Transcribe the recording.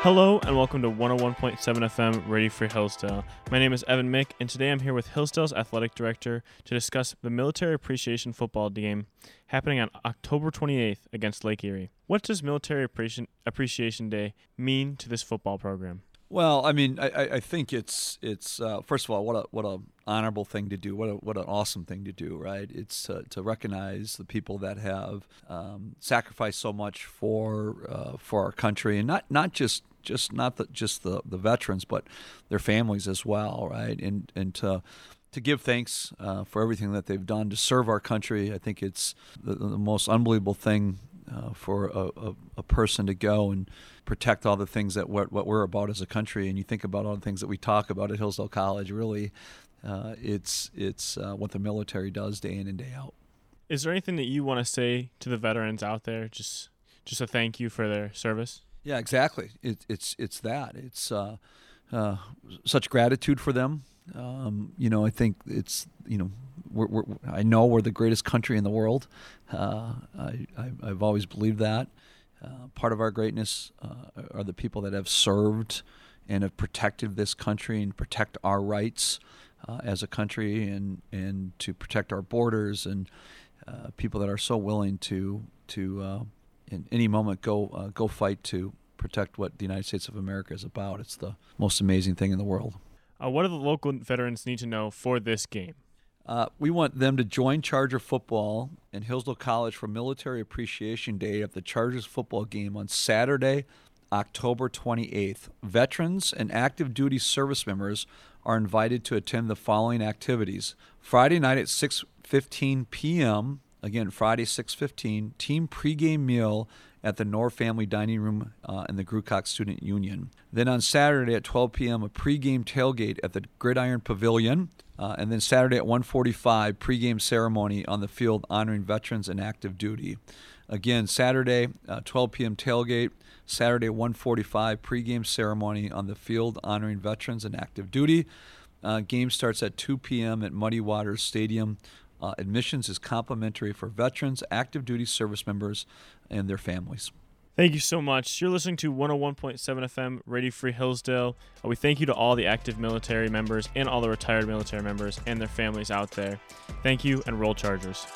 Hello and welcome to 101.7 FM Radio Free Hillsdale. My name is Evan Mick, and today I'm here with Hillsdale's athletic director to discuss the Military Appreciation Football game happening on October 28th against Lake Erie. What does Military Appreciation Day mean to this football program? Well, I mean, I, I think it's it's uh, first of all, what a what a honorable thing to do. What a what an awesome thing to do, right? It's uh, to recognize the people that have um, sacrificed so much for uh, for our country, and not not just just not the, just the the veterans, but their families as well, right? And and to to give thanks uh, for everything that they've done to serve our country. I think it's the, the most unbelievable thing for a, a, a, person to go and protect all the things that what, what we're about as a country. And you think about all the things that we talk about at Hillsdale College. Really, uh, it's it's uh, what the military does day in and day out. Is there anything that you want to say to the veterans out there? Just just a thank you for their service. Yeah, exactly. It, it's it's that. It's uh, uh, such gratitude for them. Um, you know, I think it's you know, we're, we're, I know we're the greatest country in the world. Uh, I, have always believed that. Uh, part of our greatness uh, are the people that have served and have protected this country and protect our rights uh, as a country and and to protect our borders and uh, people that are so willing to to in any moment go go fight to protect what the United States of America is about. It's the most amazing thing in the world. Uh, what do the local veterans need to know for this game? Uh, we want them to join Charger football in Hillsdale College for Military Appreciation Day at the Chargers football game on Saturday, October 28th. Veterans and active duty service members are invited to attend the following activities. Friday night at 6:15 p.m. Again, Friday 6:15 team pregame meal at the Knorr Family Dining Room uh, in the Grewcock Student Union. Then on Saturday at 12 p.m., a pregame tailgate at the Gridiron Pavilion. Uh, and then Saturday at 1:45, pregame ceremony on the field honoring veterans and active duty. Again, Saturday, uh, 12 p.m. tailgate. Saturday, 1:45, pregame ceremony on the field honoring veterans and active duty. Uh, game starts at 2 p.m. at Muddy Waters Stadium. Uh, admissions is complimentary for veterans, active duty service members, and their families. Thank you so much. You're listening to 101.7 FM Radio Free Hillsdale. Uh, we thank you to all the active military members and all the retired military members and their families out there. Thank you and roll Chargers.